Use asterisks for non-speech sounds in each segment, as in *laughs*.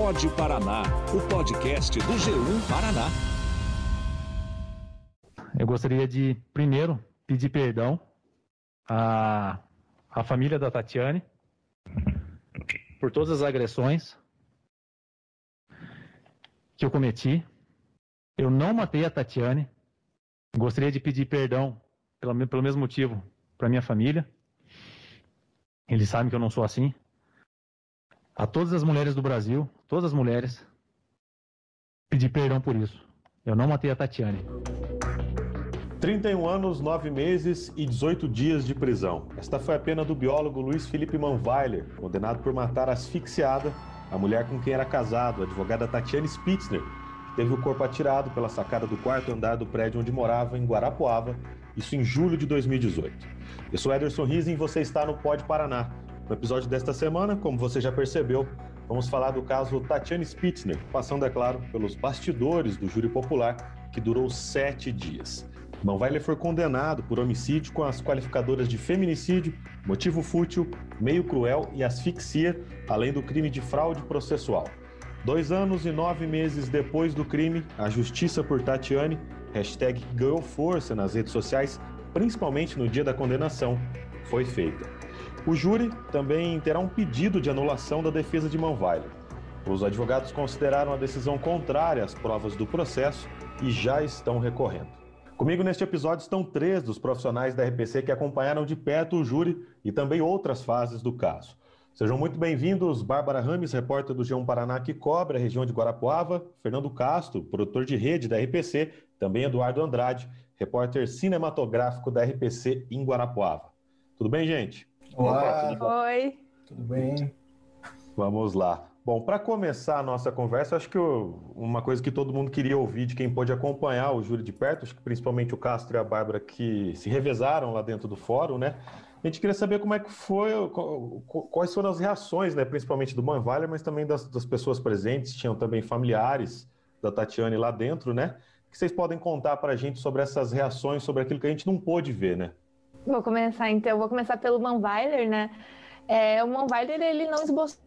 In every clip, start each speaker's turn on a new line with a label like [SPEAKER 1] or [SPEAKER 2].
[SPEAKER 1] Pode Paraná, o podcast do G1 Paraná.
[SPEAKER 2] Eu gostaria de, primeiro, pedir perdão à, à família da Tatiane por todas as agressões que eu cometi. Eu não matei a Tatiane. Gostaria de pedir perdão pelo, pelo mesmo motivo para minha família. Eles sabem que eu não sou assim. A todas as mulheres do Brasil, todas as mulheres, pedir perdão por isso. Eu não matei a Tatiane.
[SPEAKER 3] 31 anos, 9 meses e 18 dias de prisão. Esta foi a pena do biólogo Luiz Felipe Manweiler, condenado por matar asfixiada a mulher com quem era casado, a advogada Tatiane Spitzner, que teve o corpo atirado pela sacada do quarto andar do prédio onde morava, em Guarapuava, isso em julho de 2018. Eu sou Ederson Rizen e você está no Pode Paraná. No episódio desta semana, como você já percebeu, vamos falar do caso Tatiane Spitzner, passando, é claro, pelos bastidores do júri popular, que durou sete dias. Manweiler foi condenado por homicídio com as qualificadoras de feminicídio, motivo fútil, meio cruel e asfixia, além do crime de fraude processual. Dois anos e nove meses depois do crime, a justiça por Tatiane, hashtag ganhou força nas redes sociais, principalmente no dia da condenação, foi feita. O júri também terá um pedido de anulação da defesa de Manweiler. Os advogados consideraram a decisão contrária às provas do processo e já estão recorrendo. Comigo neste episódio estão três dos profissionais da RPC que acompanharam de perto o júri e também outras fases do caso. Sejam muito bem-vindos, Bárbara Rames, repórter do G1 Paraná, que cobre a região de Guarapuava, Fernando Castro, produtor de rede da RPC, também Eduardo Andrade, repórter cinematográfico da RPC em Guarapuava. Tudo bem, gente?
[SPEAKER 4] Olá. Tudo
[SPEAKER 5] Oi.
[SPEAKER 4] Tudo bem?
[SPEAKER 3] Vamos lá. Bom, para começar a nossa conversa, acho que uma coisa que todo mundo queria ouvir de quem pôde acompanhar o júri de perto, acho que principalmente o Castro e a Bárbara que se revezaram lá dentro do fórum, né? A gente queria saber como é que foi, quais foram as reações, né? Principalmente do Manvalha, mas também das, das pessoas presentes, tinham também familiares da Tatiane lá dentro, né? O que vocês podem contar para a gente sobre essas reações, sobre aquilo que a gente não pôde ver, né?
[SPEAKER 5] Vou começar então, vou começar pelo Manweiler, né? É, o Manweiler, ele não esboçou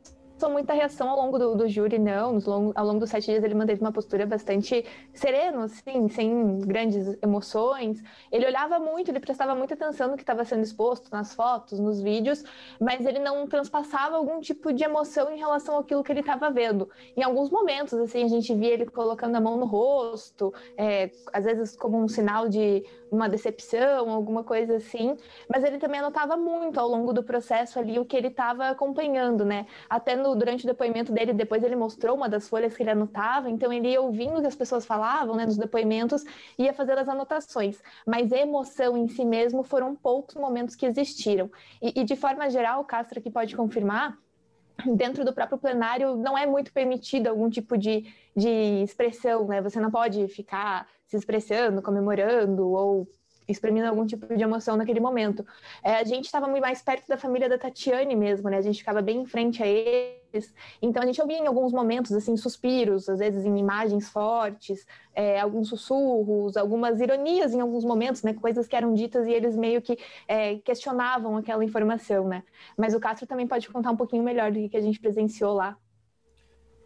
[SPEAKER 5] muita reação ao longo do, do júri, não. Longo, ao longo dos sete dias ele manteve uma postura bastante sereno, assim, sem grandes emoções. Ele olhava muito, ele prestava muita atenção no que estava sendo exposto nas fotos, nos vídeos, mas ele não transpassava algum tipo de emoção em relação àquilo que ele estava vendo. Em alguns momentos, assim, a gente via ele colocando a mão no rosto, é, às vezes como um sinal de uma decepção, alguma coisa assim, mas ele também anotava muito ao longo do processo ali o que ele estava acompanhando, né? Até no durante o depoimento dele, depois ele mostrou uma das folhas que ele anotava, então ele ia ouvindo o que as pessoas falavam, né, nos depoimentos, ia fazer as anotações. Mas emoção em si mesmo foram poucos momentos que existiram. E, e de forma geral, Castro aqui pode confirmar, dentro do próprio plenário não é muito permitido algum tipo de, de expressão, né? Você não pode ficar se expressando, comemorando ou exprimindo algum tipo de emoção naquele momento. É, a gente estava muito mais perto da família da Tatiane mesmo, né? A gente ficava bem em frente a eles. Então a gente ouvia em alguns momentos, assim, suspiros, às vezes em imagens fortes, é, alguns sussurros, algumas ironias em alguns momentos, né? Coisas que eram ditas e eles meio que é, questionavam aquela informação, né? Mas o Castro também pode contar um pouquinho melhor do que a gente presenciou lá.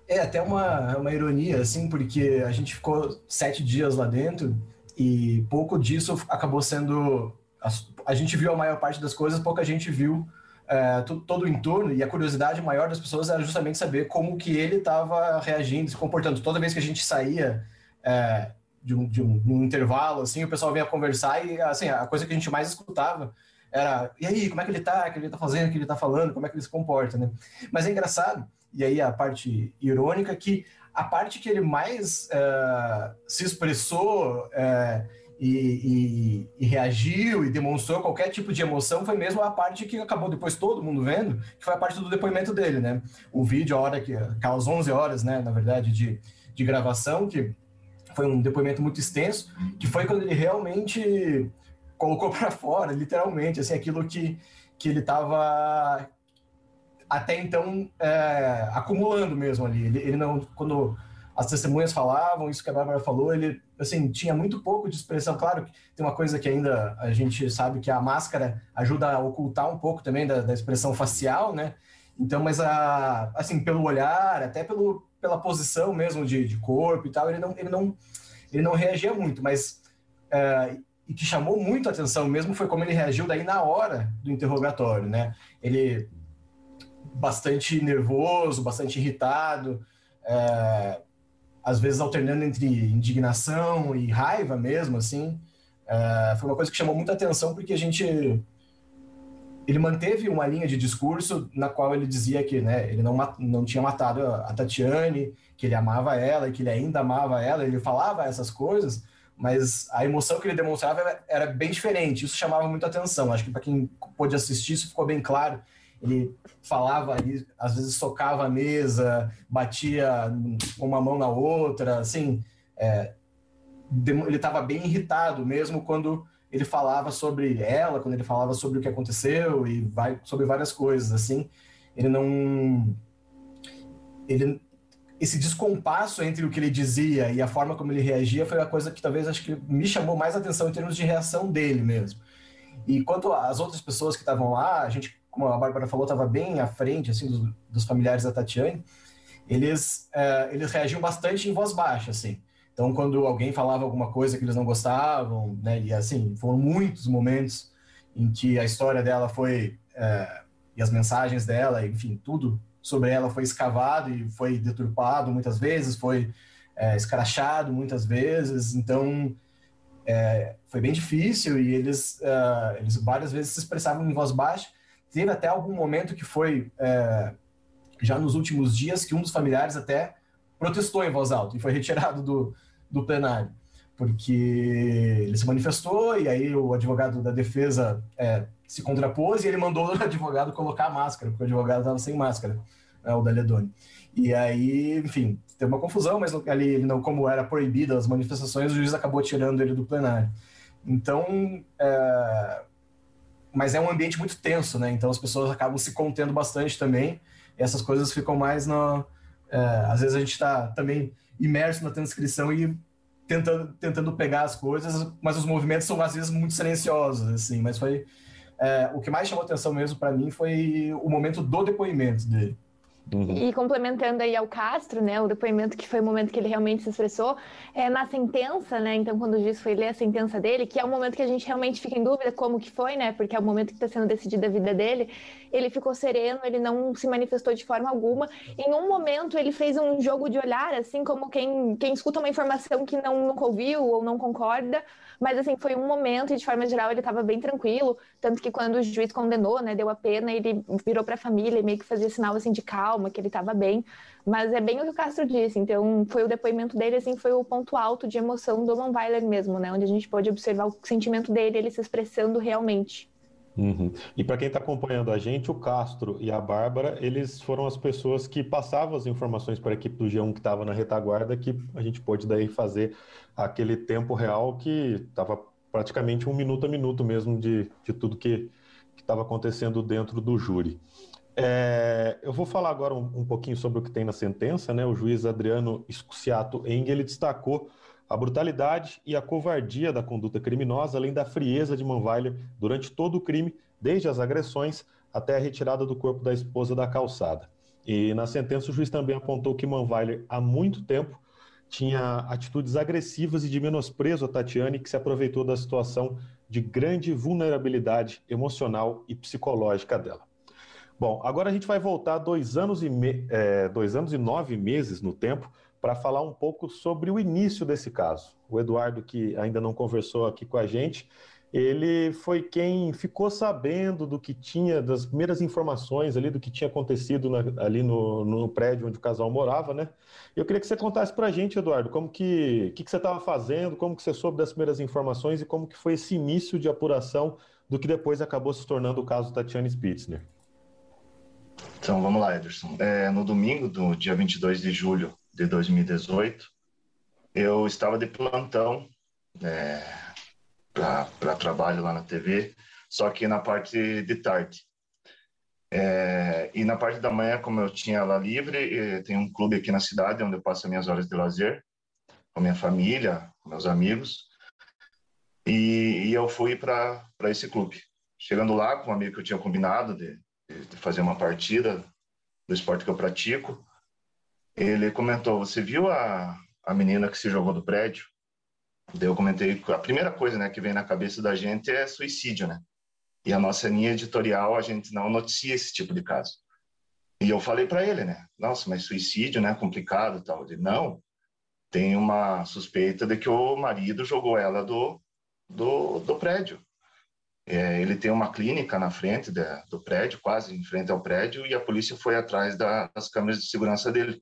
[SPEAKER 4] É até uma, uma ironia, assim, porque a gente ficou sete dias lá dentro e pouco disso acabou sendo. A, a gente viu a maior parte das coisas, pouca gente viu é, todo, o entorno, e a curiosidade maior das pessoas era justamente saber como que ele estava reagindo, se comportando. Toda vez que a gente saía é, de, um, de, um, de, um, intervalo, assim, o pessoal vinha conversar e assim, a coisa que a gente mais escutava era e aí, como é que ele tá, o que ele tá fazendo, o que ele tá falando, como é que ele se comporta, né? Mas é engraçado, e aí a parte irônica, que a parte que ele mais uh, se expressou uh, e, e, e, reagiu e demonstrou qualquer tipo de emoção foi mesmo a parte que acabou depois todo mundo vendo, que foi a parte do depoimento dele, né? O vídeo, a hora que, aquelas 11 horas, né, na verdade, de, de gravação, que foi um depoimento muito extenso, que foi quando ele realmente colocou *laughs* para fora, literalmente, assim, aquilo que, que ele estava até então é, acumulando mesmo ali. Ele, ele, não, quando as testemunhas falavam, isso que a Bárbara falou, ele assim tinha muito pouco de expressão. Claro que tem uma coisa que ainda a gente sabe que a máscara ajuda a ocultar um pouco também da, da expressão facial, né? Então, mas a, assim, pelo olhar, até pelo, pela posição mesmo de, de corpo e tal, ele não, ele não, ele não reagia muito, mas é, e que chamou muito a atenção mesmo foi como ele reagiu daí na hora do interrogatório, né? Ele bastante nervoso, bastante irritado, é, às vezes alternando entre indignação e raiva mesmo, assim. É, foi uma coisa que chamou muita atenção porque a gente ele manteve uma linha de discurso na qual ele dizia que né, ele não, não tinha matado a Tatiane, que ele amava ela e que ele ainda amava ela, ele falava essas coisas, mas a emoção que ele demonstrava era bem diferente, isso chamava muita atenção. Acho que para quem pôde assistir, isso ficou bem claro. Ele falava ali, às vezes socava a mesa, batia com uma mão na outra, assim. É, ele estava bem irritado mesmo quando ele falava sobre ela, quando ele falava sobre o que aconteceu e vai, sobre várias coisas, assim. Ele não. Ele, esse descompasso entre o que ele dizia e a forma como ele reagia foi a coisa que talvez acho que me chamou mais atenção em termos de reação dele mesmo. E quanto às outras pessoas que estavam lá, a gente, como a Bárbara falou, estava bem à frente assim dos, dos, familiares da Tatiane. Eles uh, eles reagiam bastante em voz baixa, assim. Então, quando alguém falava alguma coisa que eles não gostavam, né, e assim, foram muitos momentos em que a história dela foi, é, e as mensagens dela, enfim, tudo sobre ela foi escavado e foi deturpado muitas vezes, foi é, escrachado muitas vezes, então é, foi bem difícil e eles, eles várias vezes se expressavam em voz baixa. Teve até algum momento que foi, é, já nos últimos dias, que um dos familiares até protestou em voz alta e foi *laughs* retirado do, do plenário, porque ele se manifestou e aí o advogado da defesa é, se contrapôs e ele mandou o *laughs* advogado colocar a máscara, porque o advogado estava sem máscara, né, o Daledoni. E aí, enfim, teve uma confusão, mas ali, ele não, como era proibida as manifestações, o juiz acabou tirando ele do plenário. Então, é... mas é um ambiente muito tenso, né? Então as pessoas acabam se contendo bastante também. E essas coisas ficam mais no. É... às vezes a gente está também imerso na transcrição e tentando, tentando pegar as coisas, mas os movimentos são às vezes muito silenciosos, assim. Mas foi é, o que mais chamou atenção mesmo para mim foi o momento do depoimento dele.
[SPEAKER 5] Uhum. E complementando aí ao Castro, né, o depoimento que foi o momento que ele realmente se expressou, é na sentença, né, então quando o juiz foi ler a sentença dele, que é o momento que a gente realmente fica em dúvida como que foi, né, porque é o momento que está sendo decidida a vida dele, ele ficou sereno, ele não se manifestou de forma alguma, em um momento ele fez um jogo de olhar, assim como quem, quem escuta uma informação que não nunca ouviu ou não concorda, mas, assim, foi um momento e, de forma geral, ele estava bem tranquilo. Tanto que quando o juiz condenou, né, deu a pena, ele virou para a família e meio que fazia sinal, assim, de calma, que ele estava bem. Mas é bem o que o Castro disse. Então, foi o depoimento dele, assim, foi o ponto alto de emoção do Van Weiler mesmo, né? Onde a gente pôde observar o sentimento dele, ele se expressando realmente.
[SPEAKER 3] Uhum. E para quem está acompanhando a gente, o Castro e a Bárbara, eles foram as pessoas que passavam as informações para a equipe do G1 que estava na retaguarda, que a gente pôde daí fazer aquele tempo real que estava praticamente um minuto a minuto mesmo de, de tudo que estava acontecendo dentro do júri. É, eu vou falar agora um, um, pouquinho sobre o que tem na sentença, né? O juiz Adriano Escuciato Eng, ele destacou a brutalidade e a covardia da conduta criminosa, além da frieza de Manweiler durante todo o crime, desde as agressões até a retirada do corpo da esposa da calçada. E na sentença o juiz também apontou que Manweiler há muito tempo tinha atitudes agressivas e de menosprezo a Tatiane, que se aproveitou da situação de grande vulnerabilidade emocional e psicológica dela. Bom, agora a gente vai voltar dois anos e, me... é, dois anos e nove meses no tempo para falar um pouco sobre o início desse caso. O Eduardo, que ainda não conversou aqui com a gente, ele foi quem ficou sabendo do que tinha, das primeiras informações ali do que tinha acontecido na, ali no, no, prédio onde o casal morava, né? Eu queria que você contasse para a gente, Eduardo, como que, que, que você estava fazendo, como que você soube das primeiras informações e como que foi esse início de apuração do que depois acabou se tornando o caso Tatiane Spitzner.
[SPEAKER 6] Então, vamos lá, Ederson. É, no domingo do dia 22 de julho de 2018, eu estava de plantão é, para trabalho lá na TV, só que na parte de tarde. É, e na parte da manhã, como eu tinha lá livre, tem um clube aqui na cidade onde eu passo minhas horas de lazer com minha família, com meus amigos, e, e eu fui para esse clube. Chegando lá com um amigo que eu tinha combinado de fazer uma partida do esporte que eu pratico. Ele comentou: Você viu a, a menina que se jogou do prédio? Daí eu comentei: A primeira coisa né, que vem na cabeça da gente é suicídio, né? E a nossa linha editorial, a gente não noticia esse tipo de caso. E eu falei para ele, né? Nossa, mas suicídio, né? Complicado tal. Ele, não, tem uma suspeita de que o marido jogou ela do, do, do prédio. É, ele tem uma clínica na frente de, do prédio, quase em frente ao prédio, e a polícia foi atrás da, das câmeras de segurança dele.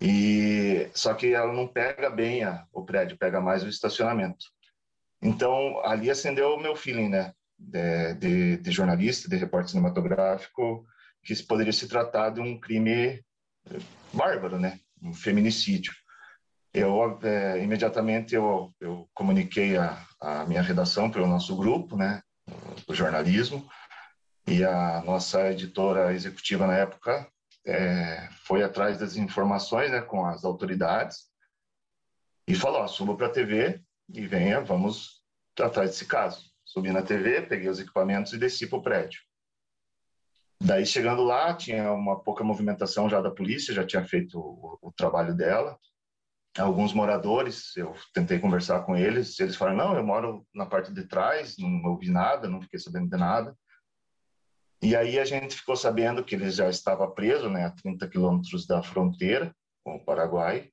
[SPEAKER 6] E só que ela não pega bem a, o prédio, pega mais o estacionamento. Então ali acendeu o meu feeling, né, de, de, de jornalista, de repórter cinematográfico, que poderia se tratar de um crime bárbaro, né, um feminicídio. Eu é, imediatamente eu, eu comuniquei a, a minha redação pelo nosso grupo, né, do jornalismo, e a nossa editora executiva na época é, foi atrás das informações né, com as autoridades e falou: suba para a TV e venha, vamos atrás desse caso. Subi na TV, peguei os equipamentos e desci para o prédio. Daí, chegando lá, tinha uma pouca movimentação já da polícia, já tinha feito o, o trabalho dela. Alguns moradores, eu tentei conversar com eles, eles falaram: não, eu moro na parte de trás, não ouvi nada, não fiquei sabendo de nada. E aí a gente ficou sabendo que ele já estava preso, né, a 30 quilômetros da fronteira com o Paraguai,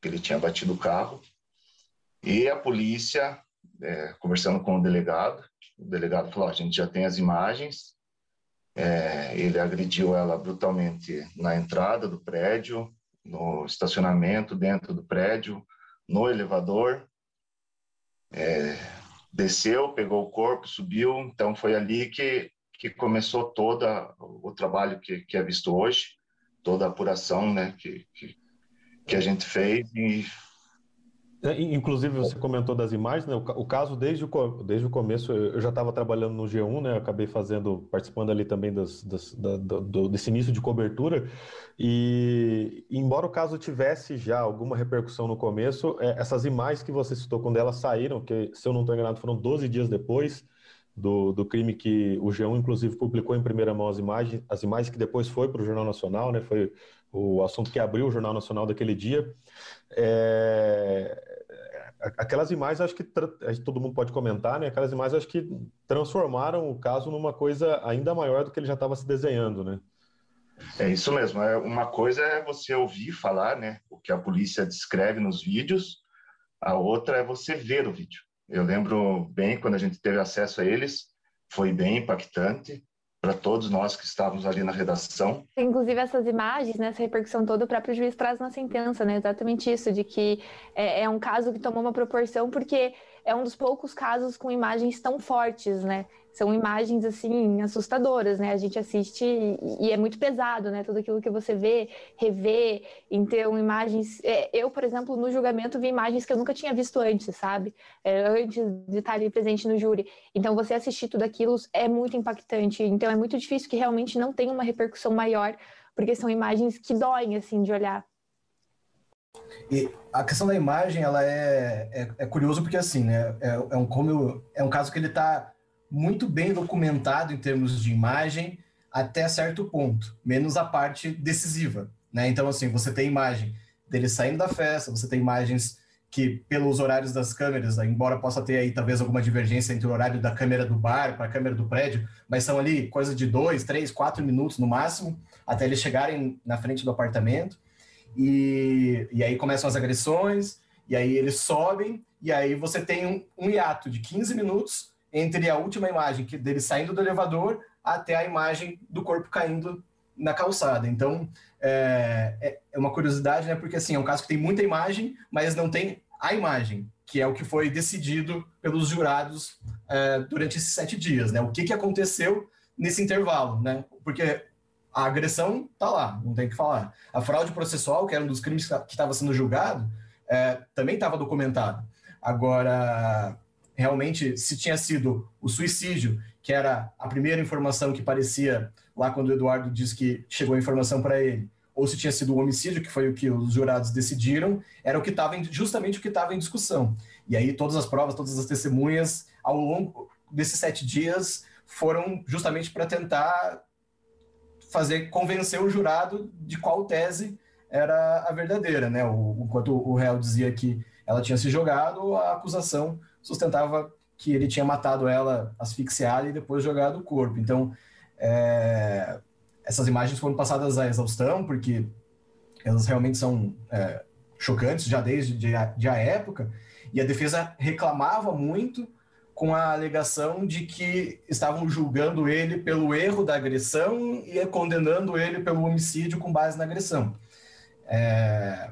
[SPEAKER 6] que ele tinha batido o carro. E a polícia, é, conversando com o delegado, o delegado falou: a gente já tem as imagens. É, ele agrediu ela brutalmente na entrada do prédio, no estacionamento dentro do prédio, no elevador. É, desceu, pegou o corpo, subiu. Então foi ali que que começou todo o trabalho que, que é visto hoje, toda a apuração né, que, que, que a gente fez e
[SPEAKER 3] Inclusive, você comentou das imagens, né? O, caso, desde o, desde o começo, eu já estava trabalhando no G1, né? Acabei fazendo, participando ali também das, das, da, do, desse início de cobertura. E, embora o caso tivesse já alguma repercussão no começo, é, essas imagens que você citou, quando elas saíram, que se eu não estou enganado, foram 12 dias depois, do, do crime que o G1, inclusive, publicou em primeira mão as imagens, as imagens que depois foi para o Jornal Nacional, né? Foi o assunto que abriu o Jornal Nacional daquele dia. É, aquelas imagens, acho que todo mundo pode comentar, né? Aquelas imagens, acho que transformaram o caso numa coisa ainda maior do que ele já estava se desenhando, né?
[SPEAKER 6] É isso mesmo. É, uma coisa é você ouvir falar, né? O que a polícia descreve nos vídeos. A outra é você ver o vídeo. Eu lembro bem quando a gente teve acesso a eles, foi bem impactante para todos nós que estávamos ali na redação.
[SPEAKER 5] Inclusive essas imagens, né, essa repercussão toda, o próprio juiz traz na sentença, né, exatamente isso, de que é, é um caso que tomou uma proporção porque é um dos poucos casos com imagens tão fortes, né, são imagens assim assustadoras, né? A gente assiste e, e, é muito pesado, né? Tudo aquilo que você vê, revê, então imagens. É, eu, por exemplo, no julgamento vi imagens que eu nunca tinha visto antes, sabe? É, antes de estar ali presente no júri. Então você assistir tudo aquilo é muito impactante. Então é muito difícil que realmente não tenha uma repercussão maior, porque são imagens que doem assim de olhar.
[SPEAKER 4] E a questão da imagem, ela é, é, é curioso porque assim, né? É, é um como é um caso que ele está muito bem documentado em termos de imagem até certo ponto, menos a parte decisiva, né? Então, assim, você tem imagem dele saindo da festa, você tem imagens que, pelos horários das câmeras, embora possa ter aí talvez alguma divergência entre o horário da câmera do bar para a câmera do prédio, mas são ali coisa de dois, três, quatro minutos no máximo, até eles chegarem na frente do apartamento. E, e aí começam as agressões, e aí eles sobem, e aí você tem um, um hiato de 15 minutos entre a última imagem que dele saindo do elevador até a imagem do corpo caindo na calçada. Então, é, é, é uma curiosidade, né? Porque assim, é um caso que tem muita imagem, mas não tem a imagem, que é o que foi decidido pelos jurados é, durante esses sete dias, né? O que, que aconteceu nesse intervalo, né? Porque a agressão tá lá, não tem o que falar. A fraude processual, que era um dos crimes que estava sendo julgado, é, também estava documentado. Agora, realmente se tinha sido o suicídio, que era a primeira informação que parecia lá quando o Eduardo disse que chegou a informação para ele, ou se tinha sido o homicídio, que foi o que os jurados decidiram, era o que estava justamente o que estava em discussão. E aí todas as provas, todas as testemunhas ao longo desses sete dias foram justamente para tentar fazer convencer o jurado de qual tese era a verdadeira, né? Enquanto o réu dizia que ela tinha se jogado, a acusação sustentava que ele tinha matado ela asfixiada e depois jogado o corpo. Então, é, essas imagens foram passadas à exaustão, porque elas realmente são é, chocantes já desde de, de a época, e a defesa reclamava muito com a alegação de que estavam julgando ele pelo erro da agressão e condenando ele pelo homicídio com base na agressão. É...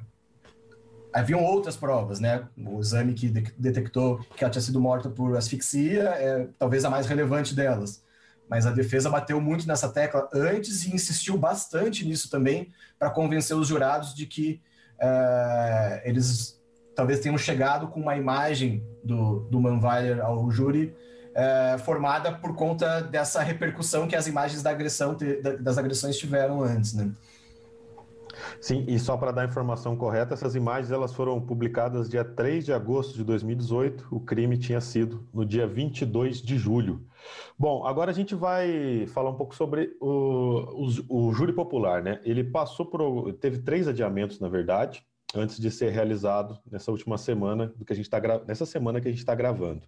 [SPEAKER 4] Haviam outras provas, né? O exame que de detectou que ela tinha sido morta por asfixia é talvez a mais relevante delas. Mas a defesa bateu muito nessa tecla antes e insistiu bastante nisso também para convencer os jurados de que é, eles talvez tenham chegado com uma imagem do, do Manweiler ao júri é, formada por conta dessa repercussão que as imagens da agressão, das agressões tiveram antes, né?
[SPEAKER 3] Sim, e só para dar a informação correta, essas imagens elas foram publicadas dia 3 de agosto de 2018. O crime tinha sido no dia 22 de julho. Bom, agora a gente vai falar um pouco sobre o, o, o júri popular, né? Ele passou por. teve três adiamentos, na verdade, antes de ser realizado nessa última semana do que a gente está nessa semana que a gente está gravando.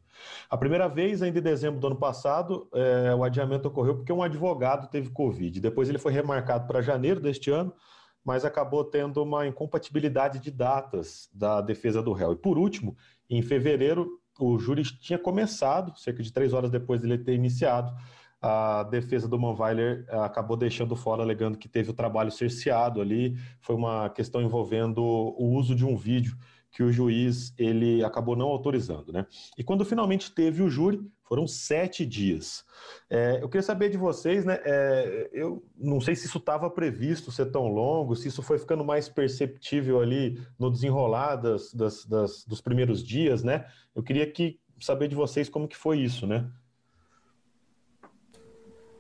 [SPEAKER 3] A primeira vez, ainda em dezembro do ano passado, é, o adiamento ocorreu porque um advogado teve Covid. Depois ele foi remarcado para janeiro deste ano mas acabou tendo uma incompatibilidade de datas da defesa do réu. E por último, em fevereiro, o júri tinha começado, cerca de três horas depois dele ter iniciado, a defesa do Manweiler eh, acabou deixando fora, alegando que teve o trabalho cerceado ali. Foi uma questão envolvendo o uso de um vídeo que o juiz ele acabou não autorizando, né? E quando finalmente teve o júri, foram sete dias. É, eu queria saber de vocês, né? É, eu não sei se isso estava previsto ser tão longo, se isso foi ficando mais perceptível ali no desenrolar das, das, das, dos primeiros dias, né? Eu queria que, saber de vocês como que foi isso, né?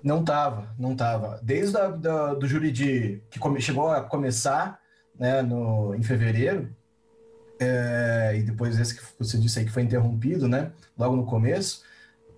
[SPEAKER 4] Não estava, não estava. Desde a, da, do que come, chegou a começar né, no, em fevereiro, é, e depois esse que você disse aí que foi interrompido, né? Logo no começo,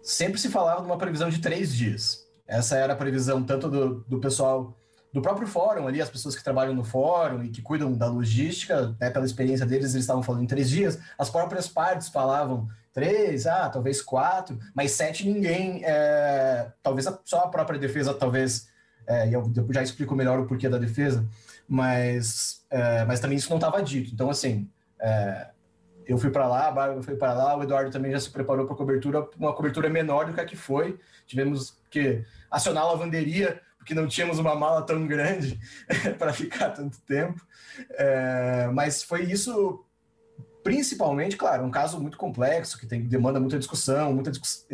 [SPEAKER 4] sempre se falava de uma previsão de três dias. Essa era a previsão tanto do, do pessoal do próprio fórum ali, as pessoas que trabalham no fórum e que cuidam da logística, né, pela experiência deles, eles estavam falando em três dias. As próprias partes falavam três, ah, talvez quatro, mas sete ninguém. É, talvez só a própria defesa, talvez. É, e eu já explico melhor o porquê da defesa, mas, é, mas também isso não estava dito. Então, assim, é, eu fui para lá, a Bárbara foi para lá, o Eduardo também já se preparou para cobertura, uma cobertura menor do que a que foi. Tivemos que acionar a lavanderia, porque não tínhamos uma mala tão grande *laughs* para ficar tanto tempo. É, mas foi isso, principalmente, claro, um caso muito complexo, que tem, demanda muita discussão, muita discuss...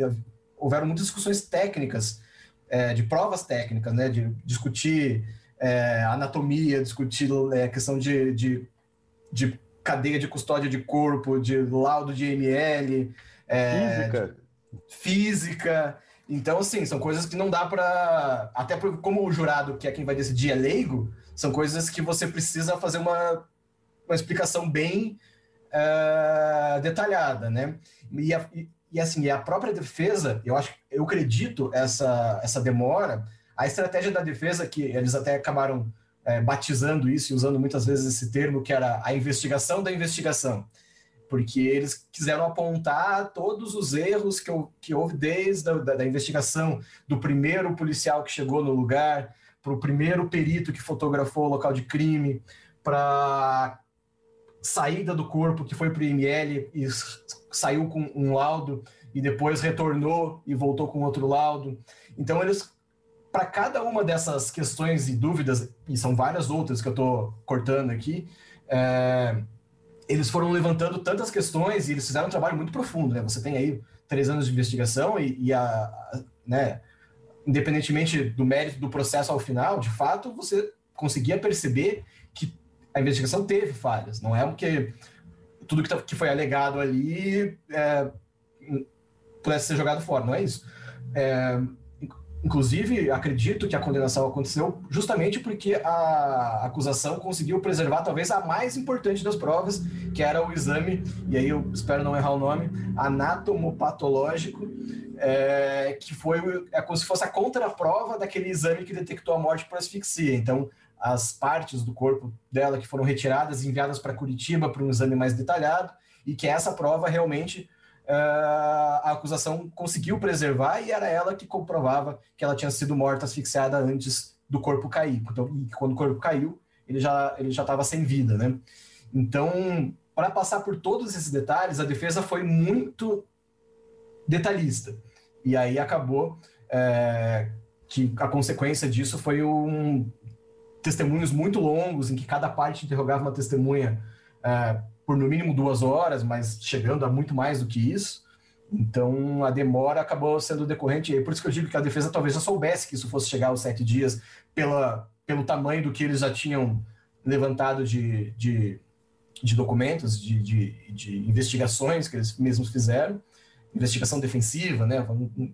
[SPEAKER 4] houveram muitas discussões técnicas, é, de provas técnicas, né, de discutir é, anatomia, discutir a é, questão de, de, de cadeia de custódia de corpo, de laudo de ML.
[SPEAKER 3] É, física.
[SPEAKER 4] Física. Então, assim, são coisas que não dá para. Até por, como o jurado, que é quem vai decidir, é leigo, são coisas que você precisa fazer uma, uma explicação bem uh, detalhada, né? E, a, e, e, assim, a própria defesa, eu acho, eu acredito essa, essa demora. A estratégia da defesa, que eles até acabaram é, batizando isso e usando muitas vezes esse termo, que era a investigação da investigação, porque eles quiseram apontar todos os erros que, que houve desde a da, da investigação, do primeiro policial que chegou no lugar, para o primeiro perito que fotografou o local de crime, para saída do corpo que foi para o IML e saiu com um laudo e depois retornou e voltou com outro laudo. Então eles para cada uma dessas questões e dúvidas, e são várias outras que eu estou cortando aqui, é, eles foram levantando tantas questões e eles fizeram um trabalho muito profundo. Né? Você tem aí três anos de investigação e, e a, a, né, independentemente do mérito do processo ao final, de fato, você conseguia perceber a investigação teve falhas. Não é porque tudo que, tá, que foi alegado ali é, pudesse ser jogado fora, não é isso. É, inclusive, acredito que a condenação aconteceu justamente porque a acusação conseguiu preservar talvez a mais importante das provas, que era o exame, e aí eu espero não errar o nome, anatomopatológico, é, que foi é como se fosse a contraprova daquele exame que detectou a morte por asfixia. Então, as partes do corpo dela que foram retiradas e enviadas para Curitiba para um exame mais detalhado, e que essa prova realmente uh, a acusação conseguiu preservar e era ela que comprovava que ela tinha sido morta asfixiada antes do corpo cair. Então, e quando o corpo caiu, ele já ele já estava sem vida, né? Então, para passar por todos esses detalhes, a defesa foi muito detalhista. E aí acabou é, que a consequência disso foi um testemunhos muito longos, em que cada parte interrogava uma testemunha é, por no mínimo duas horas, mas chegando a muito mais do que isso. Então a demora acabou sendo decorrente, e por isso que eu digo que a defesa talvez já soubesse que isso fosse chegar aos sete dias, pela, pelo tamanho do que eles já tinham levantado de, de, de documentos, de, de, de, investigações que eles mesmos fizeram, investigação defensiva, né, um,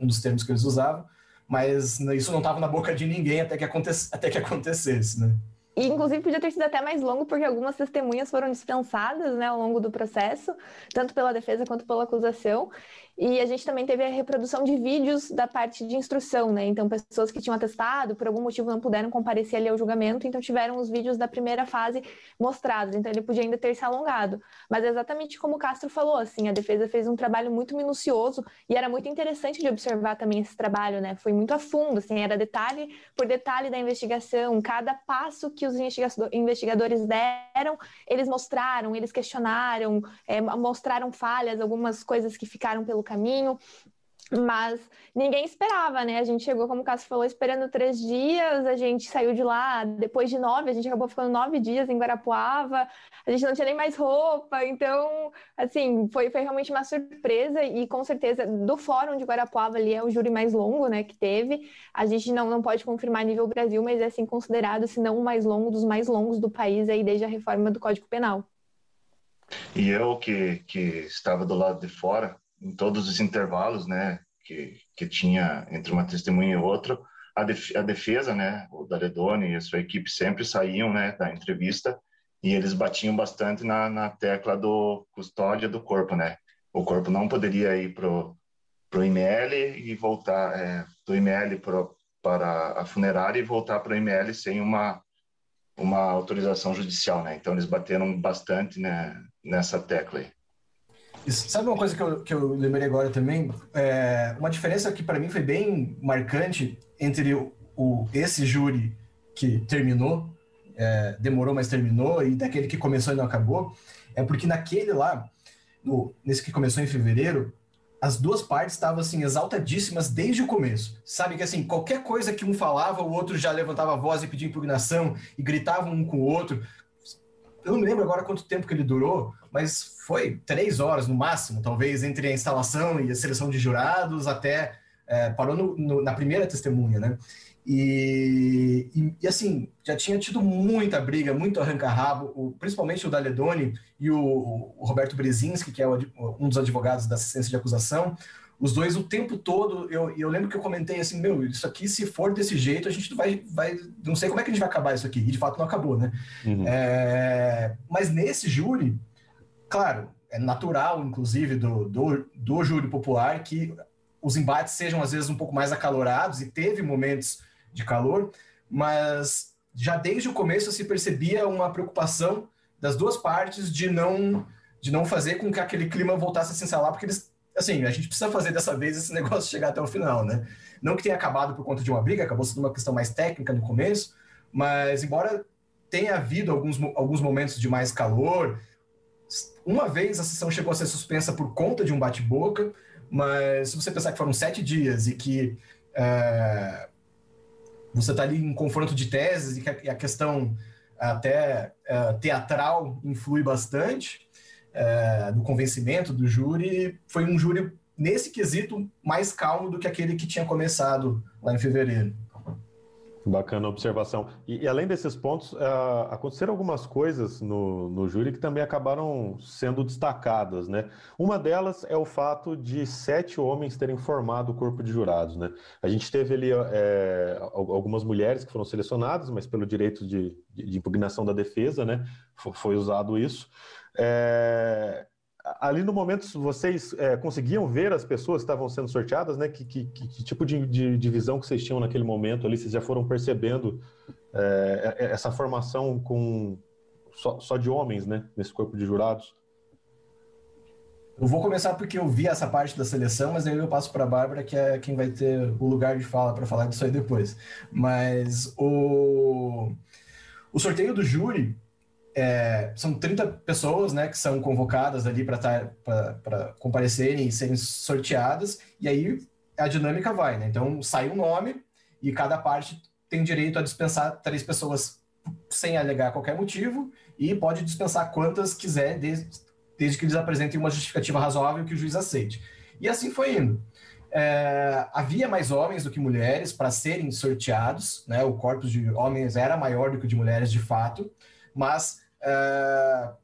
[SPEAKER 4] um dos termos que eles usavam, mas isso não estava na boca de ninguém até que, aconte, até que acontecesse, né.
[SPEAKER 5] E, inclusive, podia ter sido até mais longo, porque algumas testemunhas foram dispensadas né, ao longo do processo, tanto pela defesa quanto pela acusação. E a gente também teve a reprodução de vídeos da parte de instrução, né? Então, pessoas que tinham atestado, por algum motivo não puderam comparecer ali ao julgamento, então tiveram os vídeos da primeira fase mostrados. Então, ele podia ainda ter se alongado. Mas é exatamente como o Castro falou, assim, a defesa fez um trabalho muito minucioso e era muito interessante de observar também esse trabalho, né? Foi muito a fundo, assim, era detalhe por detalhe da investigação, cada passo que os investigadores deram, eles mostraram, eles questionaram, é, mostraram falhas, algumas coisas que ficaram pelo caminho. Mas ninguém esperava, né? A gente chegou, como o Cássio falou, esperando três dias, a gente saiu de lá depois de nove, a gente acabou ficando nove dias em Guarapuava, a gente não tinha nem mais roupa, então, assim, foi, foi realmente uma surpresa e com certeza do fórum de Guarapuava ali é o júri mais longo, né, que teve. A gente não, não pode confirmar nível Brasil, mas é assim considerado, se não o mais longo, dos mais longos do país aí desde a reforma do Código Penal.
[SPEAKER 6] E eu que, que estava do lado de fora, em todos os intervalos, né, que, que tinha entre uma testemunha e outra, a, def, a defesa, né, o Daredoni e a sua equipe sempre saíam, né, da entrevista e eles batiam bastante na, na tecla do custódia do corpo, né? O corpo não poderia ir pro pro IML e voltar é, do IML pro, para a funerária e voltar para o IML sem uma uma autorização judicial, né? Então eles bateram bastante né, nessa tecla aí.
[SPEAKER 4] Sabe uma coisa que eu, que eu lembrei agora também? É, uma diferença que para mim foi bem marcante entre o, o, esse júri que terminou, é, demorou, mas terminou, e daquele que começou e não acabou, é porque naquele lá, no, nesse que começou em fevereiro, as duas partes estavam assim exaltadíssimas desde o começo. Sabe que assim, qualquer coisa que um falava, o outro já levantava a voz e pedia impugnação e gritavam um com o outro. Eu não me lembro agora quanto tempo que ele durou, mas foi três horas no máximo, talvez, entre a instalação e a seleção de jurados, até é, parou no, no, na primeira testemunha, né? E, e, e, assim, já tinha tido muita briga, muito arranca-rabo, principalmente o Daledoni e o, o Roberto Brezinski, que é o, um dos advogados da assistência de acusação, os dois o tempo todo, eu, eu lembro que eu comentei assim, meu, isso aqui se for desse jeito, a gente vai, vai, não sei como é que a gente vai acabar isso aqui, e de fato não acabou, né? Uhum. É, mas nesse júri, claro, é natural, inclusive, do, do, do júri popular que os embates sejam às vezes um pouco mais acalorados, e teve momentos de calor, mas já desde o começo se percebia uma preocupação das duas partes de não de não fazer com que aquele clima voltasse a se instalar, porque eles assim, a gente precisa fazer dessa vez esse *laughs* negócio chegar até o final, né? Não que tenha acabado por conta de uma briga, acabou sendo uma questão mais técnica no começo, mas embora tenha havido alguns, alguns momentos de mais calor, uma vez a sessão chegou a ser suspensa por conta de um bate-boca, mas se você pensar que foram sete dias e que é, você está ali em confronto de teses e que a, questão até é, teatral influi bastante, é, do convencimento do júri, foi um júri, nesse quesito, mais calmo do que aquele que tinha começado lá em fevereiro.
[SPEAKER 3] Bacana observação. E, e, além desses pontos, uh, aconteceram algumas coisas no, no júri que também acabaram sendo destacadas, né? Uma delas é o fato de sete homens terem formado o corpo de jurados, né? A gente teve ali é, algumas mulheres que foram selecionadas, mas pelo direito de, de, de impugnação da defesa, né? Foi usado isso. É, ali no momento vocês é, conseguiam ver as pessoas que estavam sendo sorteadas, né? Que, que, que tipo de, de, de, visão que vocês tinham naquele momento ali? Vocês já foram percebendo é, é, essa formação com só, só, de homens, né? Nesse corpo de jurados?
[SPEAKER 4] Eu vou começar porque eu vi essa parte da seleção, mas aí eu passo para a Bárbara, que é quem vai ter o lugar de fala para falar disso aí depois. Mas o, o sorteio do júri é, são 30 pessoas né, que são convocadas ali para comparecerem e serem sorteadas, e aí a dinâmica vai, né? Então sai um nome e cada parte tem direito a dispensar três pessoas sem alegar qualquer motivo e pode dispensar quantas quiser, desde, desde que eles apresentem uma justificativa razoável que o juiz aceite. E assim foi indo. É, havia mais homens do que mulheres para serem sorteados, né? O corpo de homens era maior do que o de mulheres de fato mas uh,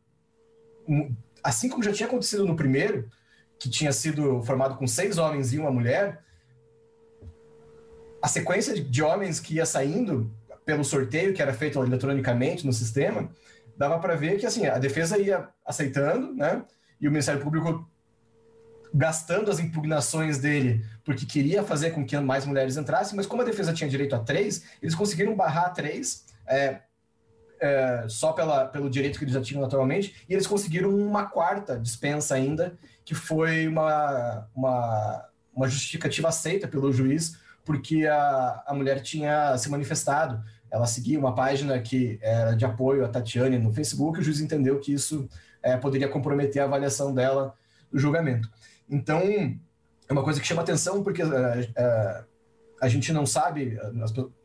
[SPEAKER 4] assim como já tinha acontecido no primeiro, que tinha sido formado com seis homens e uma mulher, a sequência de homens que ia saindo pelo sorteio que era feito eletronicamente no sistema, dava para ver que assim a defesa ia aceitando, né? E o Ministério Público gastando as impugnações dele porque queria fazer com que mais mulheres entrassem, mas como a defesa tinha direito a três, eles conseguiram barrar três, é, é, só pela, pelo direito que eles já tinham naturalmente, e eles conseguiram uma quarta dispensa ainda, que foi uma, uma, uma justificativa aceita pelo juiz, porque a, a mulher tinha se manifestado. Ela seguia uma página que era de apoio a Tatiane no Facebook, e o juiz entendeu que isso é, poderia comprometer a avaliação dela do julgamento. Então, é uma coisa que chama atenção, porque é, é a gente não sabe,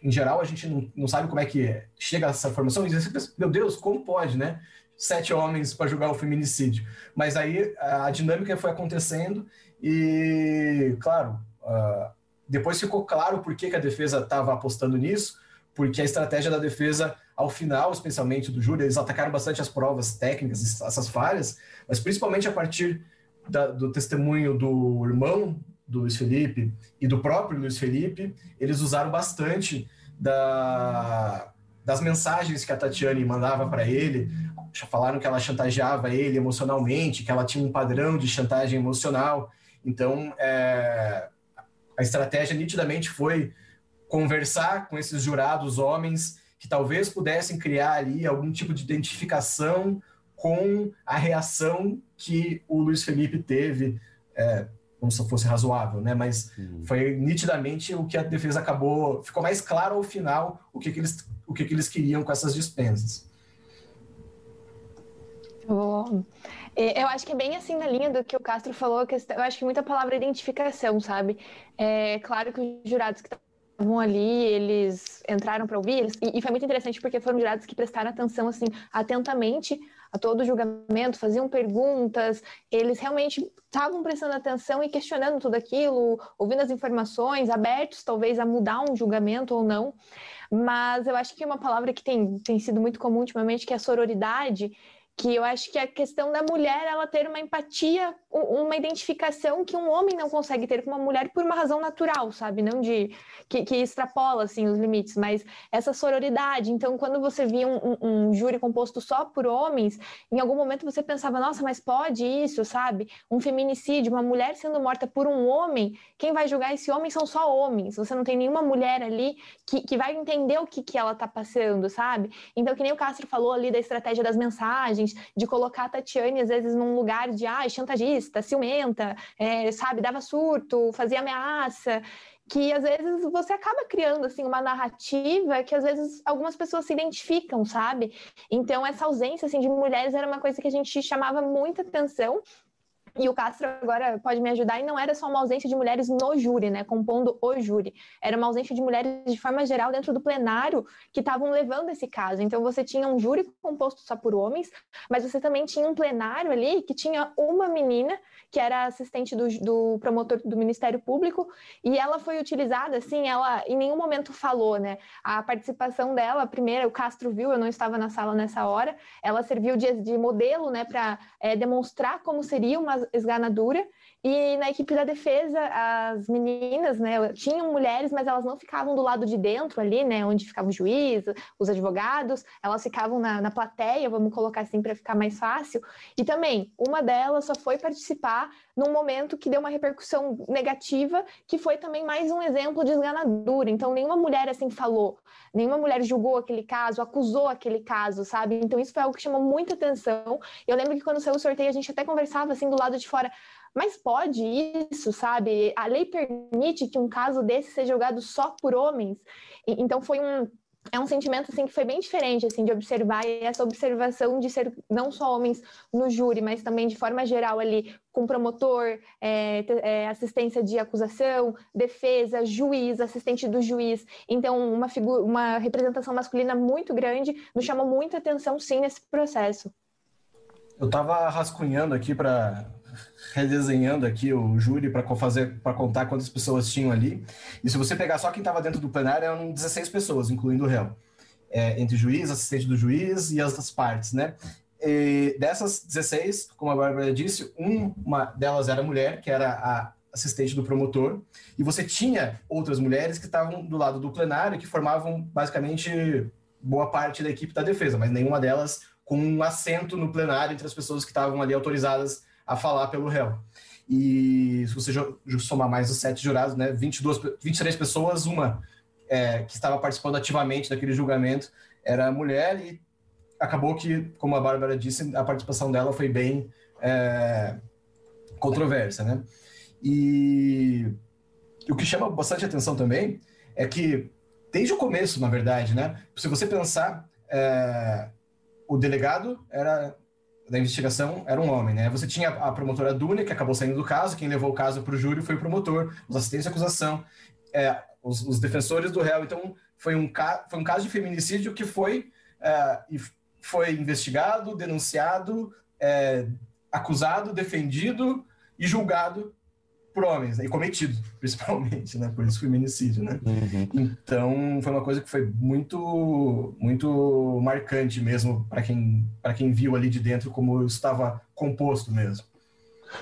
[SPEAKER 4] em geral, a gente não, não sabe como é que chega essa formação. E você pensa, meu Deus, como pode, né? Sete homens para julgar o feminicídio. Mas aí a dinâmica foi acontecendo e, claro, uh, depois ficou claro por que, que a defesa estava apostando nisso, porque a estratégia da defesa, ao final, especialmente do júri, eles atacaram bastante as provas técnicas, essas falhas, mas principalmente a partir da, do testemunho do irmão do Luiz Felipe e do próprio Luiz Felipe, eles usaram bastante da, das mensagens que a Tatiane mandava para ele. Falaram que ela chantageava ele emocionalmente, que ela tinha um padrão de chantagem emocional. Então, é, a estratégia nitidamente foi conversar com esses jurados homens que talvez pudessem criar ali algum tipo de identificação com a reação que o Luiz Felipe teve é, como se fosse razoável, né? Mas uhum. foi nitidamente o que a defesa acabou, ficou mais claro ao final o que, que eles o que, que eles queriam com essas dispensas.
[SPEAKER 5] Oh. Eu acho que é bem assim na linha do que o Castro falou, eu acho que muita palavra identificação, sabe? É claro que os jurados que estavam ali, eles entraram para ouvir, eles, e, e, foi muito interessante porque foram jurados que prestaram atenção assim atentamente a todo julgamento, faziam perguntas, eles realmente estavam prestando atenção e questionando tudo aquilo, ouvindo as informações, abertos talvez a mudar um julgamento ou não. Mas eu acho que uma palavra que tem, tem sido muito comum ultimamente, que é a sororidade, que eu acho que a questão da mulher ela ter uma empatia, uma identificação que um homem não consegue ter com uma mulher por uma razão natural, sabe? Não de que, que extrapola assim os limites, mas essa sororidade. Então, quando você via um, um, júri composto só por homens, em algum momento você pensava, nossa, mas pode isso, sabe? Um feminicídio, uma mulher sendo morta por um homem, quem vai julgar esse homem são só homens. Você não tem nenhuma mulher ali que, que vai entender o que, que ela tá passando, sabe? Então, que nem o Castro falou ali da estratégia das mensagens de colocar a Tatiane, às vezes, num lugar de ah, chantagista, ciumenta, é, sabe, dava surto, fazia ameaça que às vezes você acaba criando assim uma narrativa que às vezes algumas pessoas se identificam, sabe? Então essa ausência assim de mulheres era uma coisa que a gente chamava muita atenção E o Castro agora pode me ajudar, e não era só uma ausência de mulheres no júri, né, compondo o júri, era uma ausência de mulheres de forma geral dentro do plenário que estavam levando esse caso. Então você tinha um júri composto só por homens, mas você também tinha um plenário ali que tinha uma menina que era assistente do, do promotor do Ministério Público, e ela foi utilizada, assim, ela em nenhum momento falou, né, a participação dela, a primeira, o Castro viu, eu não estava na sala nessa hora, ela serviu de, de modelo, né, para é, demonstrar como seria uma esganadura. E na equipe da defesa, as meninas, né, tinham mulheres, mas elas não ficavam do lado de dentro ali, né, onde ficava o juiz, os advogados, elas ficavam na, na plateia, vamos colocar assim para ficar mais fácil. E também, uma delas só foi participar num momento que deu uma repercussão negativa, que foi também mais um exemplo de esganadura. Então, nenhuma mulher assim falou, nenhuma mulher julgou aquele caso, acusou aquele caso, sabe? Então, isso foi algo que chamou muita atenção. Eu lembro que quando saiu o sorteio, a gente até conversava assim do lado de fora mas pode isso, sabe? A lei permite que um caso desse seja julgado só por homens. Então foi um é um sentimento assim que foi bem diferente assim de observar e essa observação de ser não só homens no júri, mas também de forma geral ali com promotor, é, é, assistência de acusação, defesa, juiz, assistente do juiz. Então uma figura, uma representação masculina muito grande nos chamou muita atenção sim nesse processo.
[SPEAKER 4] Eu estava rascunhando aqui para redesenhando aqui o júri para fazer para contar quantas pessoas tinham ali. E se você pegar só quem estava dentro do plenário, eram 16 pessoas, incluindo o réu. É, entre juiz, assistente do juiz e as partes, né? E dessas 16, como a Bárbara disse, uma delas era mulher, que era a assistente do promotor, e você tinha outras mulheres que estavam do lado do plenário, que formavam basicamente boa parte da equipe da defesa, mas nenhuma delas com um assento no plenário entre as pessoas que estavam ali autorizadas a falar pelo réu. E se você somar mais os sete jurados, né, 22, 23 pessoas, uma é, que estava participando ativamente daquele julgamento era mulher e acabou que, como a Bárbara disse, a participação dela foi bem é, controversa, né? E o que chama bastante atenção também é que, desde o começo, na verdade, né? Se você pensar, é, o delegado era da investigação era um homem, né? Você tinha a promotora Dunia, que acabou saindo do caso, quem levou o caso para o júri foi o promotor, os assistentes de acusação, é, os, os, defensores do réu. Então, foi um, foi um caso de feminicídio que foi, é, foi investigado, denunciado, é, acusado, defendido e julgado por homens, né? e cometido, *laughs* principalmente, né? Por isso feminicídio, né? Uhum. Então, foi uma coisa que foi muito, muito marcante mesmo para quem, para quem viu ali de dentro como estava composto mesmo.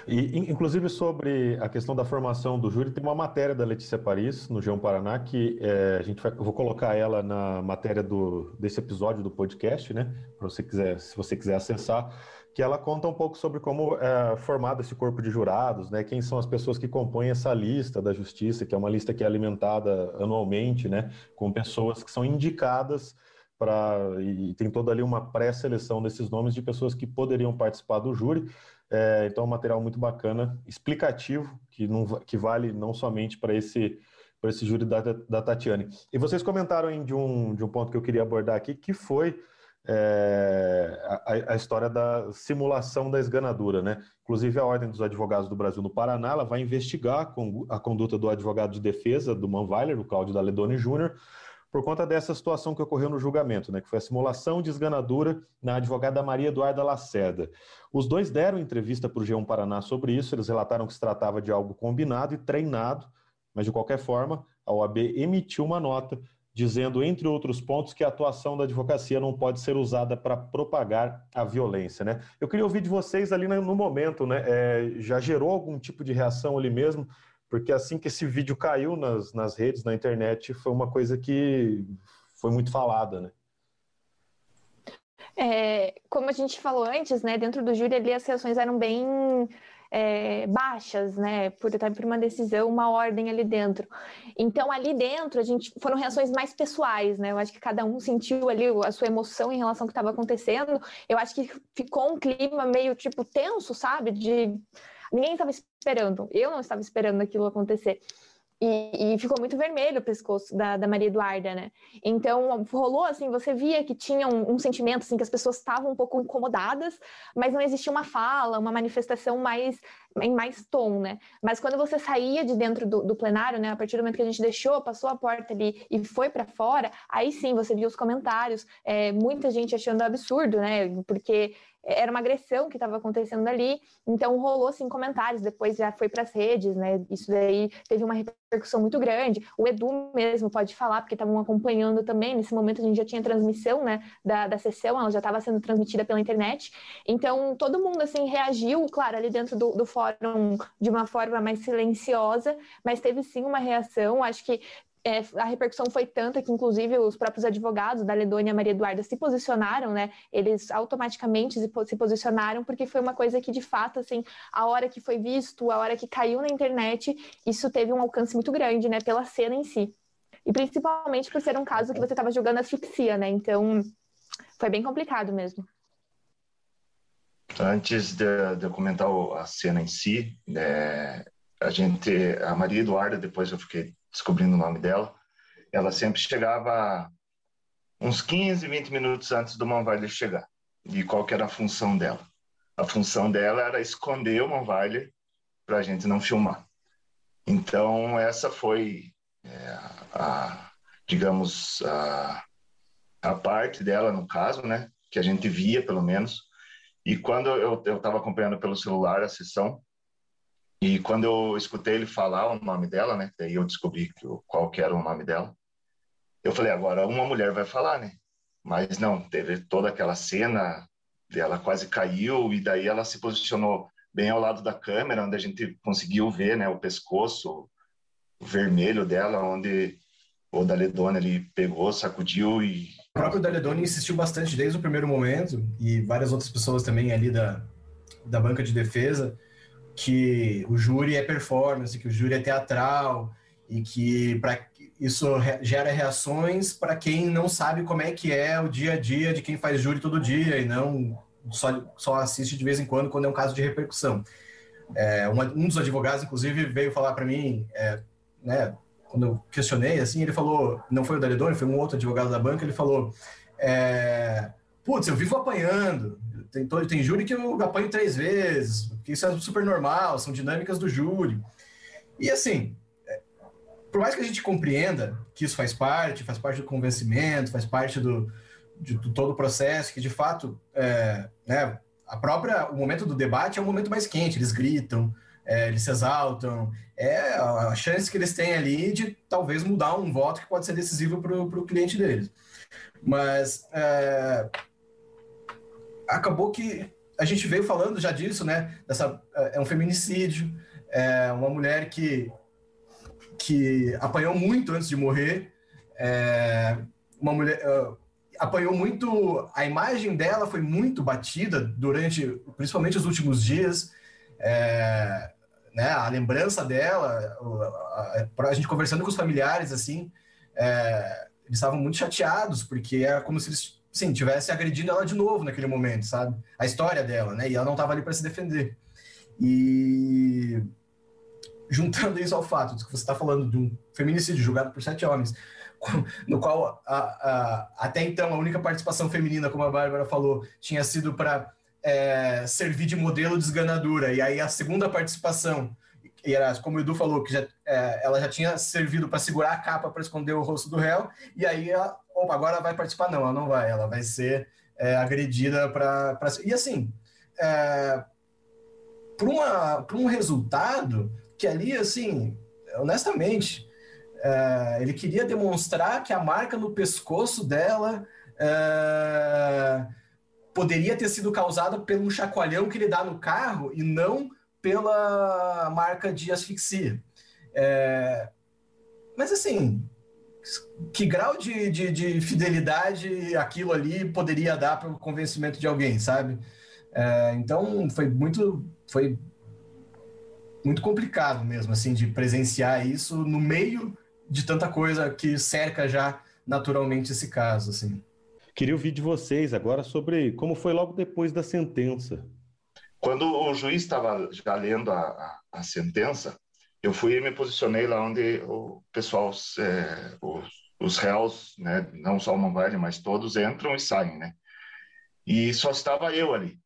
[SPEAKER 3] E, inclusive, sobre a questão da formação do júri, tem uma matéria da Letícia Paris, no G1 Paraná, que é, a gente vai, eu vou colocar ela na matéria do, desse episódio do podcast, né? Para você quiser, se você quiser acessar que ela conta um pouco sobre como é formado esse corpo de jurados, né? Quem são as pessoas que compõem essa lista da justiça, que é uma lista que é alimentada anualmente, né? Com pessoas que são indicadas para e tem toda ali uma pré-seleção desses nomes de pessoas que poderiam participar do júri. É, então, é um material muito bacana, explicativo, que, não, que vale não somente para esse para esse júri da, da Tatiane. E vocês comentaram de um, de um ponto que eu queria abordar aqui, que foi é, a, a, história da simulação da esganadura, né? Inclusive a Ordem dos Advogados do Brasil no Paraná, ela vai investigar a conduta do advogado de defesa do Manweiler, o Cláudio Daledoni Júnior, por conta dessa situação que ocorreu no julgamento, né? Que foi a simulação de esganadura na advogada Maria Eduarda Lacerda. Os dois deram entrevista para o G1 Paraná sobre isso, eles relataram que se tratava de algo combinado e treinado, mas de qualquer forma, a OAB emitiu uma nota dizendo, entre outros pontos, que a atuação da advocacia não pode ser usada para propagar a violência. Né? Eu queria ouvir de vocês ali no momento, né? É, já gerou algum tipo de reação ali mesmo? Porque assim que esse vídeo caiu nas, nas redes, na internet, foi uma coisa que foi muito falada, né?
[SPEAKER 5] É, como a gente falou antes, né, dentro do júri ali as reações eram bem é, baixas, né, por, por uma decisão, uma ordem ali dentro. Então, ali dentro, a gente foram reações mais pessoais, né? Eu acho que cada um sentiu ali a sua emoção em relação ao que estava acontecendo. Eu acho que ficou um clima meio tipo tenso, sabe? De ninguém estava esperando. Eu não estava esperando aquilo acontecer. E, e, ficou muito vermelho o pescoço da, da, Maria Eduarda, né? Então rolou assim, você via que tinha um, um sentimento assim que as pessoas estavam um pouco incomodadas, mas não existia uma fala, uma manifestação mais em mais tom, né? Mas quando você saía de dentro do, do plenário, né? A partir do momento que a gente deixou, passou a porta ali e foi para fora, aí sim você via os comentários, é, muita gente achando absurdo, né? Porque era uma agressão que estava acontecendo ali, então rolou assim comentários, depois já foi para as redes, né? Isso daí teve uma repercussão muito grande. O Edu mesmo pode falar, porque estavam acompanhando também. Nesse momento a gente já tinha transmissão, né, da, da sessão, ela já estava sendo transmitida pela internet. Então todo mundo assim reagiu, claro, ali dentro do, do fórum de uma forma mais silenciosa, mas teve sim uma reação. Acho que é, a repercussão foi tanta que, inclusive, os próprios advogados da Ledônia e Maria Eduarda se posicionaram, né? Eles automaticamente se posicionaram, porque foi uma coisa que, de fato, assim, a hora que foi visto, a hora que caiu na internet, isso teve um alcance muito grande, né? Pela cena em si. E principalmente por ser um caso que você estava julgando asfixia, né? Então, foi bem complicado mesmo.
[SPEAKER 6] Antes de, de comentar a cena em si, é, a gente, a Maria Eduarda, depois eu fiquei descobrindo o nome dela, ela sempre chegava uns 15, 20 minutos antes do Manweiler chegar. E qual que era a função dela? A função dela era esconder o Manweiler para a gente não filmar. Então, essa foi é, a, digamos, a, a parte dela, no caso, né? Que a gente via, pelo menos. E quando eu estava acompanhando pelo celular a sessão, e quando eu escutei ele falar o nome dela, né? Daí eu descobri que, qual que era o nome dela. Eu falei, agora uma mulher vai falar, né? Mas não, teve toda aquela cena, ela quase caiu e daí ela se posicionou bem ao lado da câmera, onde a gente conseguiu ver, né, o pescoço vermelho dela, onde o Daledone ele pegou, sacudiu e
[SPEAKER 4] o próprio Daledone insistiu bastante desde o primeiro momento e várias outras pessoas também ali da da banca de defesa que o júri é performance, que o júri é teatral e que para isso gera reações para quem não sabe como é que é o dia a dia de quem faz júri todo dia e não só, só assiste de vez em quando quando é um caso de repercussão. É, uma, um dos advogados, inclusive, veio falar para mim, é, né, quando eu questionei, assim, ele falou, não foi o Daledoni, foi um outro advogado da banca, ele falou, é, putz, eu vivo apanhando, tem, tem júri que eu apanho três vezes, que isso é super normal, são dinâmicas do júri. E assim, é, por mais que a gente compreenda que isso faz parte, faz parte do convencimento, faz parte do, de, do todo o processo, que de fato, é, né, a própria, o momento do debate é um momento mais quente, eles gritam, é, eles se exaltam, é a chance que eles têm ali de talvez mudar um voto que pode ser decisivo para o cliente deles. Mas é, acabou que a gente veio falando já disso, né? Dessa, é, é um feminicídio, é uma mulher que, que apanhou muito antes de morrer, é uma mulher uh, apanhou muito, a imagem dela foi muito batida durante, principalmente os últimos dias, é, né? A lembrança dela, a, a, gente conversando com os familiares assim, é, eles estavam muito chateados porque era como se eles sim, tivesse agredindo ela de novo naquele momento, sabe? A história dela, né? E ela não estava ali para se defender. E juntando isso ao fato de que você está falando de um feminicídio julgado por sete homens, no qual a, a, até então a única participação feminina, como a Bárbara falou, tinha sido para é, servir de modelo de esganadura, e aí a segunda participação, e era como o Edu falou, que já, é, ela já tinha servido para segurar a capa para esconder o rosto do réu, e aí ela opa, agora vai participar. Não, ela não vai, ela vai ser é, agredida para. Pra... E assim, é, para um resultado que ali, assim, honestamente, é, ele queria demonstrar que a marca no pescoço dela é, poderia ter sido causada pelo chacoalhão que ele dá no carro e não pela marca de asfixia. É, mas assim, que grau de, de, de, fidelidade aquilo ali poderia dar para o convencimento de alguém, sabe? É, então foi muito foi muito complicado mesmo assim de presenciar isso no meio de tanta coisa que cerca já naturalmente esse caso assim.
[SPEAKER 3] Queria ouvir de vocês agora sobre como foi logo depois da sentença.
[SPEAKER 6] Quando o juiz estava já lendo a, a, a sentença, eu fui e me posicionei lá onde o pessoal, é, os, os réus, né, não só o Manvalho, mas todos entram e saem, né? E só estava eu ali.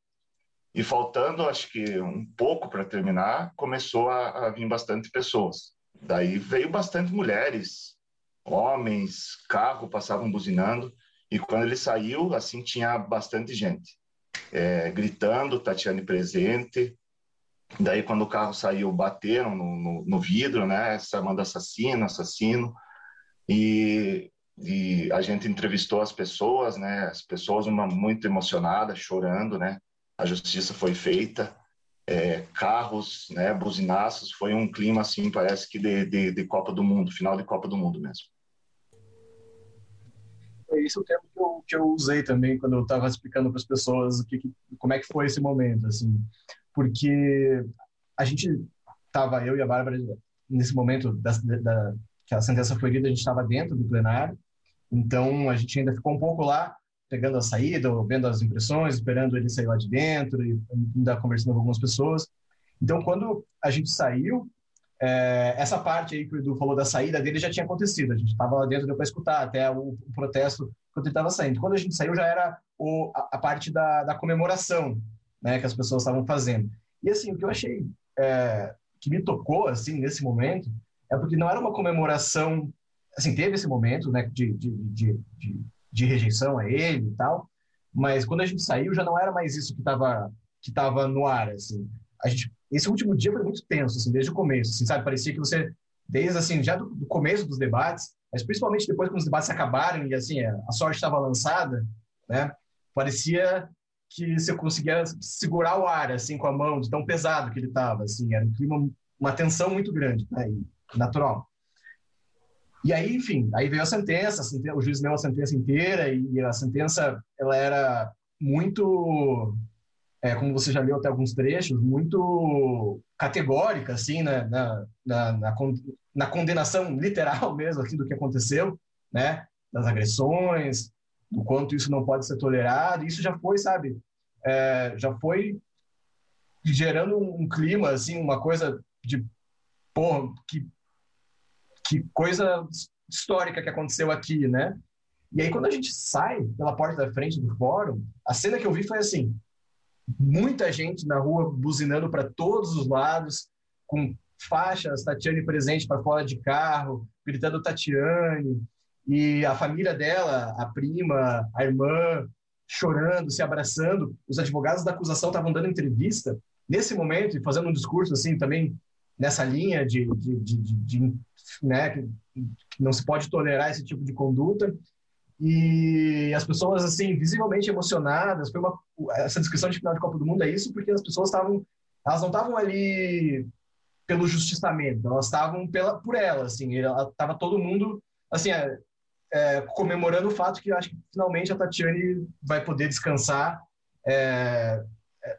[SPEAKER 6] E faltando, acho que um pouco para terminar, começou a, a, vir bastante pessoas. Daí veio bastante mulheres, homens, carro passavam buzinando. E quando ele saiu, assim, tinha bastante gente. É, gritando, Tatiane presente, Daí, quando o carro saiu, bateram no, no, no vidro, né? Chamando assassino, assassino. E, e, a gente entrevistou as pessoas, né? As pessoas uma, muito emocionadas, chorando, né? A justiça foi feita. É, carros, né? Buzinaços. Foi um clima, assim, parece que de, de, de Copa do Mundo, final de Copa do Mundo mesmo.
[SPEAKER 4] Esse é o termo que eu, que eu usei também quando eu estava explicando para as pessoas o que, como é que foi esse momento, assim porque a gente estava, eu e a Bárbara, nesse momento da, da, que a sentença foi lida, a gente estava dentro do plenário, então a gente ainda ficou um pouco lá, pegando a saída, vendo as impressões, esperando ele sair lá de dentro e ainda conversando com algumas pessoas. Então, quando a gente saiu, é, essa parte aí que o Edu falou da saída dele já tinha acontecido. A gente estava lá dentro, deu para escutar até o, o, protesto quando ele estava saindo. Quando a gente saiu, já era o, a, a, parte da, da comemoração né, que as pessoas estavam fazendo. E assim, o que eu achei é, que me tocou assim nesse momento é porque não era uma comemoração, assim, teve esse momento, né, de, de, de, de, de rejeição a ele e tal, mas quando a gente saiu já não era mais isso que estava que tava no ar, assim. A gente, esse último dia foi muito tenso, assim, desde o começo, assim, sabe? Parecia que você, desde assim, já do, do começo dos debates, mas principalmente depois que os debates acabaram e assim a sorte estava lançada, né? Parecia que você conseguia segurar o ar assim com a mão, de tão pesado que ele estava, assim, era um clima, uma tensão muito grande, né, natural. E aí, enfim, aí veio a sentença, a sentença, o juiz leu a sentença inteira e a sentença ela era muito, é, como você já leu até alguns trechos, muito categórica, assim, né, na, na, na, na condenação literal *laughs* mesmo aqui do que aconteceu, né, das agressões, do quanto isso não pode ser tolerado. Isso já foi, sabe, é, já foi gerando um clima, assim, uma coisa de, porra, que, que coisa histórica que aconteceu aqui, né? E aí, quando a gente sai pela porta da frente do fórum, a cena que eu vi foi assim: muita gente na rua buzinando para todos os lados, com faixas Tatiane presente para fora de carro, gritando Tatiane, e a família dela, a prima, a irmã, chorando, se abraçando. Os advogados da acusação estavam dando entrevista nesse momento e fazendo um discurso assim também nessa linha de, de, de, de, de né, que não se pode tolerar esse tipo de conduta. E as pessoas assim visivelmente emocionadas. Foi uma essa descrição de final de Copa do Mundo é isso porque as pessoas estavam elas não estavam ali pelo justiçamento, elas estavam pela por ela, assim, ela tava todo mundo assim, é, é, comemorando o fato que acho que finalmente a Tatiane vai poder descansar. É, é,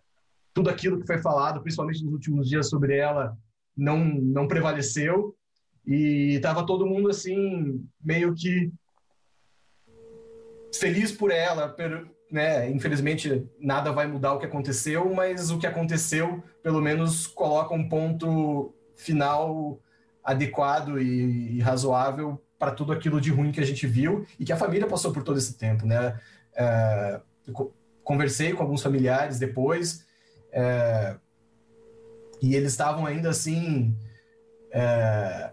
[SPEAKER 4] tudo aquilo que foi falado, principalmente nos últimos dias sobre ela, não, não prevaleceu. E estava todo mundo assim, meio que feliz por ela, per, né? Infelizmente nada vai mudar o que aconteceu, mas o que aconteceu, pelo menos, coloca um ponto final adequado e, e razoável para tudo aquilo de ruim que a gente viu e que a família passou por todo esse tempo, né? É, conversei com alguns familiares depois é, e eles estavam ainda assim é,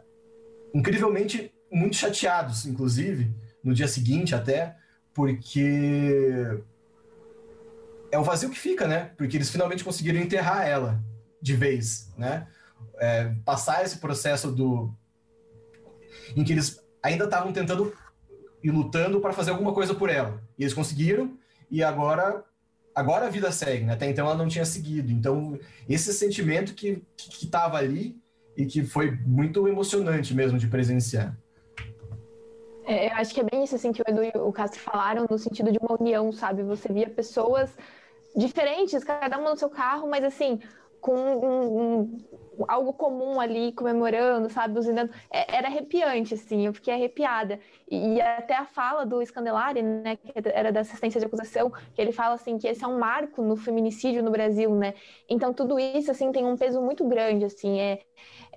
[SPEAKER 4] incrivelmente muito chateados, inclusive no dia seguinte até, porque é o vazio que fica, né? Porque eles finalmente conseguiram enterrar ela de vez, né? É, passar esse processo do em que eles ainda estavam tentando e lutando para fazer alguma coisa por ela. E eles conseguiram, e agora agora a vida segue, né? Até então ela não tinha seguido. Então, esse sentimento que estava ali e que foi muito emocionante mesmo de presenciar.
[SPEAKER 5] É, eu acho que é bem isso assim que o Edu e o Castro falaram, no sentido de uma união, sabe? Você via pessoas diferentes, cada uma no seu carro, mas assim, com um, um, algo comum ali, comemorando, sabe. É, era arrepiante, assim, eu fiquei arrepiada. E, e, até a fala do Scandelari, né, que era da assistência de acusação, que ele fala, assim, que esse é um marco no feminicídio no Brasil, né. Então, tudo isso, assim, tem um peso muito grande, assim, é,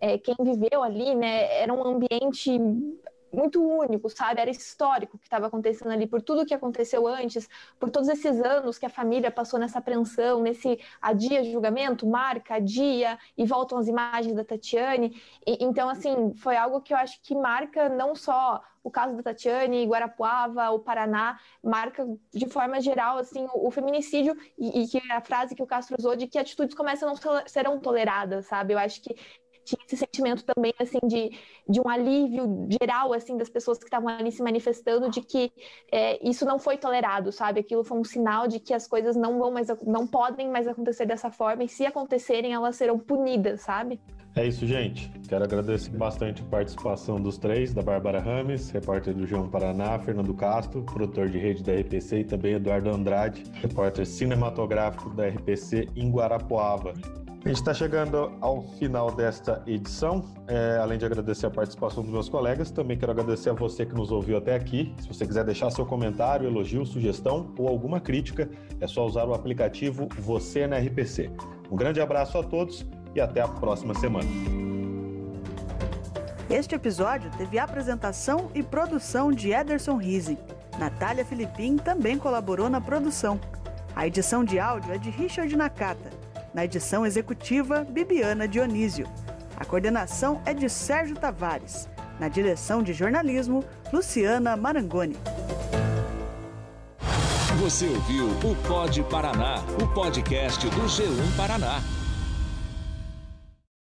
[SPEAKER 5] é, quem viveu ali, né, era um ambiente muito único, sabe? Era histórico o que estava acontecendo ali, por tudo que aconteceu antes, por todos esses anos que a família passou nessa apreensão, nesse adia julgamento, marca, adia, e voltam as imagens da Tatiane. E, então, assim, foi algo que eu acho que marca não só o caso da Tatiane, Guarapuava, o Paraná, marca de forma geral assim o, o feminicídio e, e, que a frase que o Castro usou de que atitudes começam não serão toleradas, sabe? Eu acho que tinha esse sentimento também, assim, de, de um alívio geral, assim, das pessoas que estavam ali se manifestando, de que é, isso não foi tolerado, sabe? Aquilo foi um sinal de que as coisas não vão mais, não podem mais acontecer dessa forma, e se acontecerem, elas serão punidas, sabe?
[SPEAKER 3] É isso, gente. Quero agradecer bastante a participação dos três, da Bárbara Rames, repórter do João Paraná, Fernando Castro, produtor de rede da RPC, e também Eduardo Andrade, repórter cinematográfico da RPC em Guarapuava. A gente está chegando ao final desta edição. É, além de agradecer a participação dos meus colegas, também quero agradecer a você que nos ouviu até aqui. Se você quiser deixar seu comentário, elogio, sugestão ou alguma crítica, é só usar o aplicativo Você na RPC. Um grande abraço a todos e até a próxima semana.
[SPEAKER 7] Este episódio teve apresentação e produção de Ederson Rizzi. Natália Filipim também colaborou na produção. A edição de áudio é de Richard Nakata. Na edição executiva, Bibiana Dionísio. A coordenação é de Sérgio Tavares. Na direção de jornalismo, Luciana Marangoni.
[SPEAKER 1] Você ouviu o Pod Paraná, o podcast do G1 Paraná.